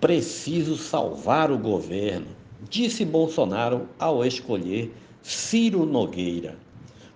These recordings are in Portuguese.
Preciso salvar o governo, disse Bolsonaro ao escolher Ciro Nogueira.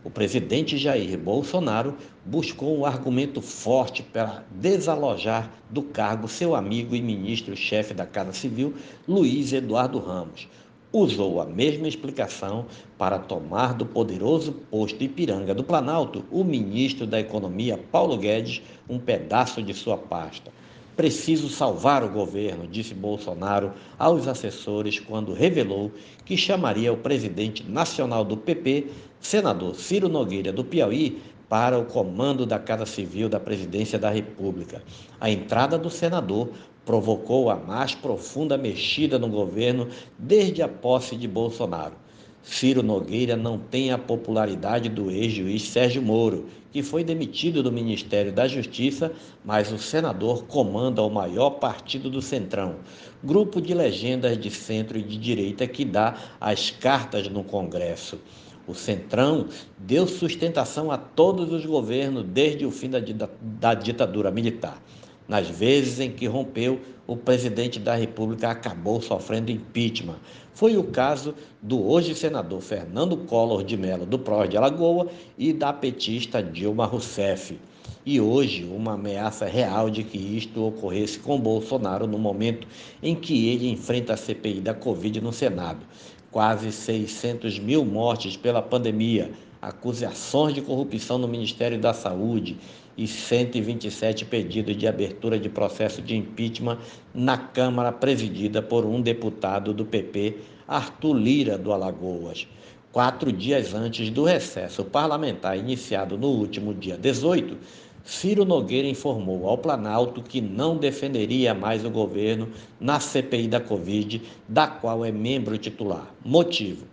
O presidente Jair Bolsonaro buscou um argumento forte para desalojar do cargo seu amigo e ministro-chefe da Casa Civil, Luiz Eduardo Ramos. Usou a mesma explicação para tomar do poderoso posto Ipiranga do Planalto o ministro da Economia, Paulo Guedes, um pedaço de sua pasta. Preciso salvar o governo, disse Bolsonaro aos assessores quando revelou que chamaria o presidente nacional do PP, senador Ciro Nogueira do Piauí, para o comando da Casa Civil da Presidência da República. A entrada do senador provocou a mais profunda mexida no governo desde a posse de Bolsonaro. Ciro Nogueira não tem a popularidade do ex-juiz Sérgio Moro, que foi demitido do Ministério da Justiça, mas o senador comanda o maior partido do Centrão, grupo de legendas de centro e de direita que dá as cartas no Congresso. O Centrão deu sustentação a todos os governos desde o fim da, da ditadura militar. Nas vezes em que rompeu, o presidente da República acabou sofrendo impeachment. Foi o caso do hoje senador Fernando Collor de Mello, do PROS de Alagoa, e da petista Dilma Rousseff. E hoje, uma ameaça real de que isto ocorresse com Bolsonaro no momento em que ele enfrenta a CPI da Covid no Senado. Quase 600 mil mortes pela pandemia, acusações de corrupção no Ministério da Saúde e 127 pedidos de abertura de processo de impeachment na Câmara presidida por um deputado do PP, Arthur Lira, do Alagoas. Quatro dias antes do recesso parlamentar iniciado no último dia 18, Ciro Nogueira informou ao Planalto que não defenderia mais o governo na CPI da Covid, da qual é membro titular. Motivo: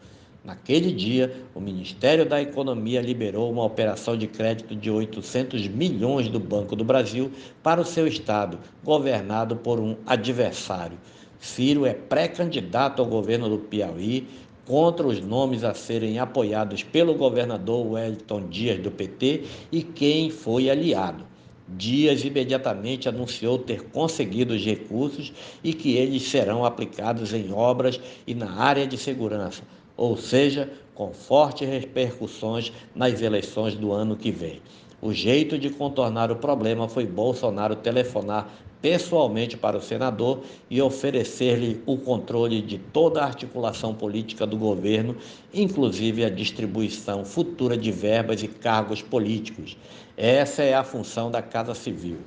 Naquele dia, o Ministério da Economia liberou uma operação de crédito de 800 milhões do Banco do Brasil para o seu estado, governado por um adversário. Ciro é pré-candidato ao governo do Piauí contra os nomes a serem apoiados pelo governador Wellington Dias do PT e quem foi aliado. Dias imediatamente anunciou ter conseguido os recursos e que eles serão aplicados em obras e na área de segurança ou seja, com fortes repercussões nas eleições do ano que vem. O jeito de contornar o problema foi Bolsonaro telefonar pessoalmente para o senador e oferecer-lhe o controle de toda a articulação política do governo, inclusive a distribuição futura de verbas e cargos políticos. Essa é a função da Casa Civil.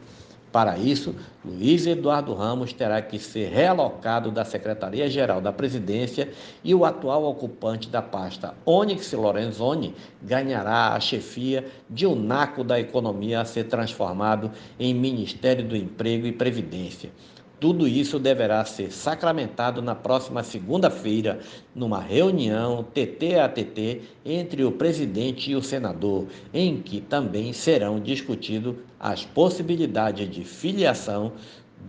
Para isso, Luiz Eduardo Ramos terá que ser realocado da Secretaria-Geral da Presidência e o atual ocupante da pasta, Onyx Lorenzoni, ganhará a chefia de um naco da economia a ser transformado em Ministério do Emprego e Previdência. Tudo isso deverá ser sacramentado na próxima segunda-feira, numa reunião TT a TT entre o presidente e o senador, em que também serão discutidas as possibilidades de filiação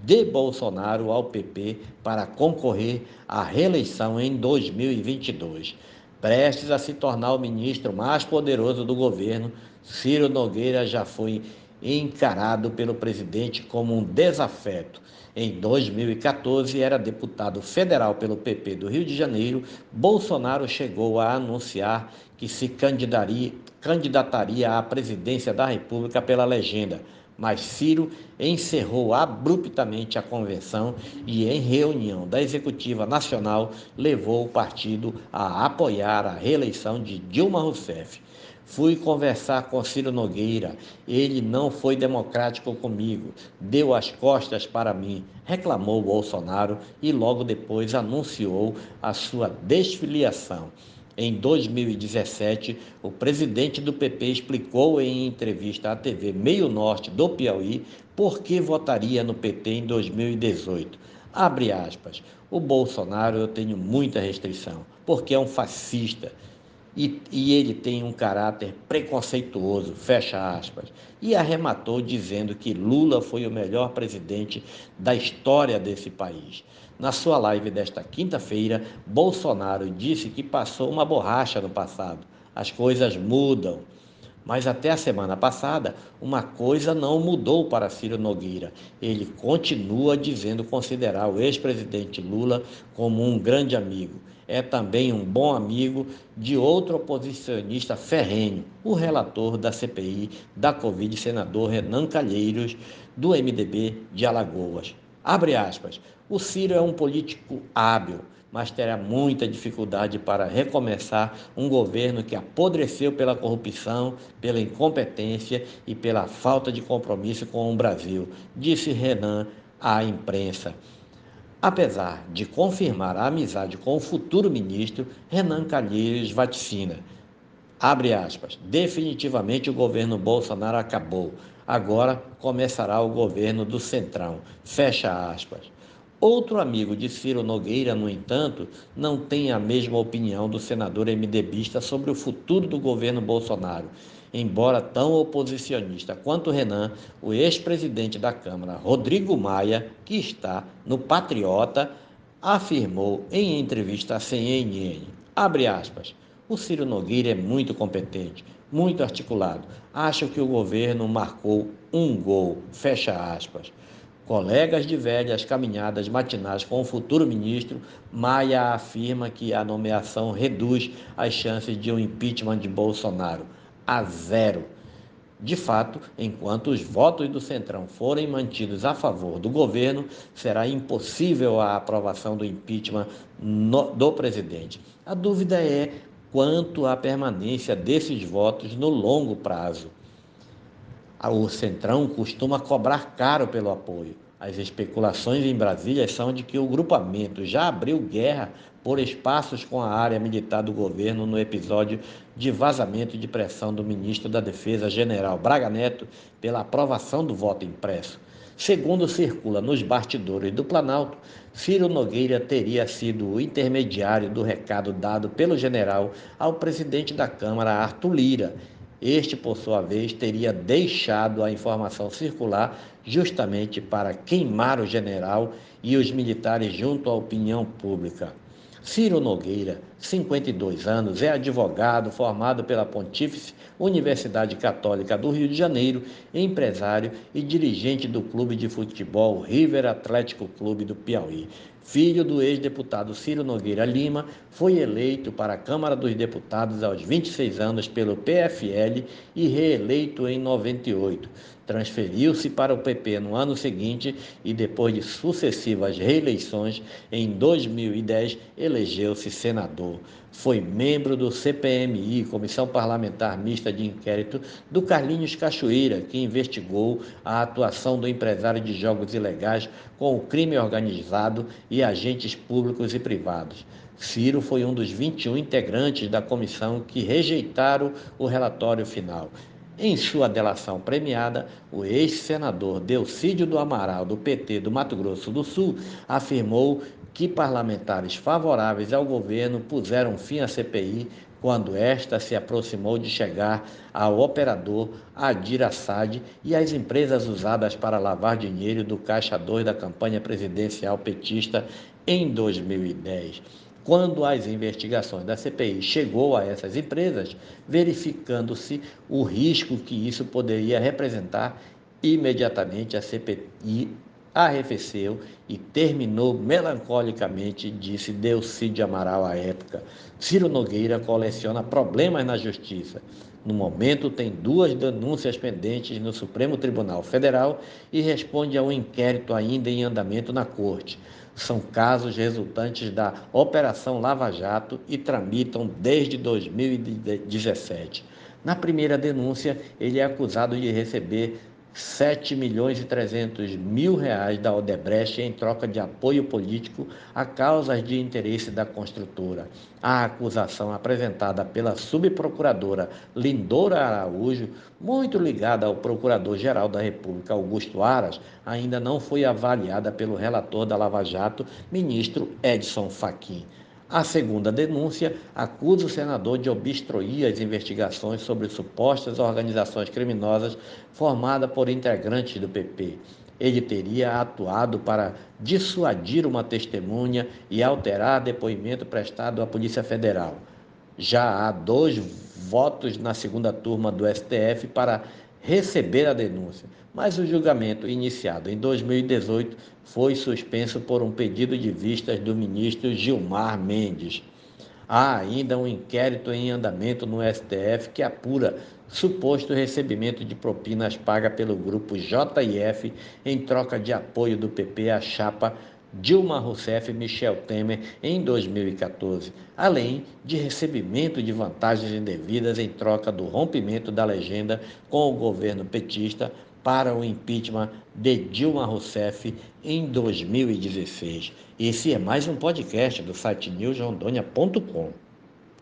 de Bolsonaro ao PP para concorrer à reeleição em 2022. Prestes a se tornar o ministro mais poderoso do governo, Ciro Nogueira já foi encarado pelo presidente como um desafeto. Em 2014, era deputado federal pelo PP do Rio de Janeiro, Bolsonaro chegou a anunciar que se candidataria à presidência da República pela legenda, mas Ciro encerrou abruptamente a convenção e, em reunião da Executiva Nacional, levou o partido a apoiar a reeleição de Dilma Rousseff. Fui conversar com Ciro Nogueira. Ele não foi democrático comigo, deu as costas para mim, reclamou Bolsonaro e logo depois anunciou a sua desfiliação. Em 2017, o presidente do PP explicou em entrevista à TV Meio Norte do Piauí por que votaria no PT em 2018. Abre aspas. O Bolsonaro eu tenho muita restrição, porque é um fascista e, e, ele tem um caráter preconceituoso, fecha aspas, e arrematou dizendo que Lula foi o melhor presidente da história desse país. Na sua live desta quinta-feira, Bolsonaro disse que passou uma borracha no passado. As coisas mudam. Mas até a semana passada, uma coisa não mudou para Ciro Nogueira. Ele continua dizendo considerar o ex-presidente Lula como um grande amigo. É também um bom amigo de outro oposicionista ferrenho, o relator da CPI da Covid, senador Renan Calheiros, do MDB de Alagoas. Abre aspas. O Ciro é um político hábil mas terá muita dificuldade para recomeçar um governo que apodreceu pela corrupção, pela incompetência e pela falta de compromisso com o Brasil, disse Renan à imprensa. Apesar de confirmar a amizade com o futuro ministro, Renan Calheiros vaticina. Abre aspas. Definitivamente o governo Bolsonaro acabou. Agora começará o governo do Centrão. Fecha aspas. Outro amigo de Ciro Nogueira, no entanto, não tem a mesma opinião do senador MDBista sobre o futuro do governo Bolsonaro. Embora tão oposicionista quanto Renan, o ex-presidente da Câmara, Rodrigo Maia, que está no Patriota, afirmou em entrevista à CNN, abre aspas, o Ciro Nogueira é muito competente, muito articulado. Acho que o governo marcou um gol, fecha aspas. Colegas de velhas caminhadas matinais com o futuro ministro, Maia afirma que a nomeação reduz as chances de um impeachment de Bolsonaro a zero. De fato, enquanto os votos do Centrão forem mantidos a favor do governo, será impossível a aprovação do impeachment no, do presidente. A dúvida é quanto à permanência desses votos no longo prazo o Centrão costuma cobrar caro pelo apoio. As especulações em Brasília são de que o grupamento já abriu guerra por espaços com a área militar do governo no episódio de vazamento de pressão do ministro da Defesa, general Braga Neto, pela aprovação do voto impresso. Segundo circula nos bastidores do Planalto, Ciro Nogueira teria sido o intermediário do recado dado pelo general ao presidente da Câmara, Arthur Lira, este, por sua vez, teria deixado a informação circular justamente para queimar o general e os militares junto à opinião pública. Ciro Nogueira, 52 anos, é advogado formado pela Pontífice Universidade Católica do Rio de Janeiro, empresário e dirigente do clube de futebol River Atlético Clube do Piauí. Filho do ex-deputado Ciro Nogueira Lima, foi eleito para a Câmara dos Deputados aos 26 anos pelo PFL e reeleito em 98. Transferiu-se para o PP no ano seguinte e, depois de sucessivas reeleições, em 2010 elegeu-se senador. Foi membro do CPMI, Comissão Parlamentar Mista de Inquérito, do Carlinhos Cachoeira, que investigou a atuação do empresário de jogos ilegais com o crime organizado e agentes públicos e privados. Ciro foi um dos 21 integrantes da comissão que rejeitaram o relatório final. Em sua delação premiada, o ex-senador Delcídio do Amaral, do PT do Mato Grosso do Sul, afirmou que parlamentares favoráveis ao governo puseram fim à CPI quando esta se aproximou de chegar ao operador Adir Assad e às empresas usadas para lavar dinheiro do Caixa 2 da campanha presidencial petista em 2010. Quando as investigações da CPI chegou a essas empresas, verificando-se o risco que isso poderia representar, imediatamente a CPI arrefeceu e terminou melancolicamente, disse Delcídio Amaral à época. Ciro Nogueira coleciona problemas na justiça. No momento, tem duas denúncias pendentes no Supremo Tribunal Federal e responde a um inquérito ainda em andamento na Corte. São casos resultantes da Operação Lava Jato e tramitam desde 2017. Na primeira denúncia, ele é acusado de receber 7 milhões e 300 mil reais da Odebrecht em troca de apoio político a causas de interesse da construtora. A acusação apresentada pela subprocuradora Lindora Araújo, muito ligada ao Procurador-Geral da República Augusto Aras, ainda não foi avaliada pelo relator da Lava Jato, ministro Edson Fachin. A segunda denúncia acusa o senador de obstruir as investigações sobre supostas organizações criminosas formadas por integrantes do PP. Ele teria atuado para dissuadir uma testemunha e alterar depoimento prestado à Polícia Federal. Já há dois votos na segunda turma do STF para receber a denúncia, mas o julgamento iniciado em 2018 foi suspenso por um pedido de vistas do ministro Gilmar Mendes. Há ainda um inquérito em andamento no STF que apura suposto recebimento de propinas paga pelo grupo JIF em troca de apoio do PP à chapa Dilma Rousseff e Michel Temer em 2014, além de recebimento de vantagens indevidas em troca do rompimento da legenda com o governo petista para o impeachment de Dilma Rousseff em 2016. Esse é mais um podcast do site newsrondônia.com.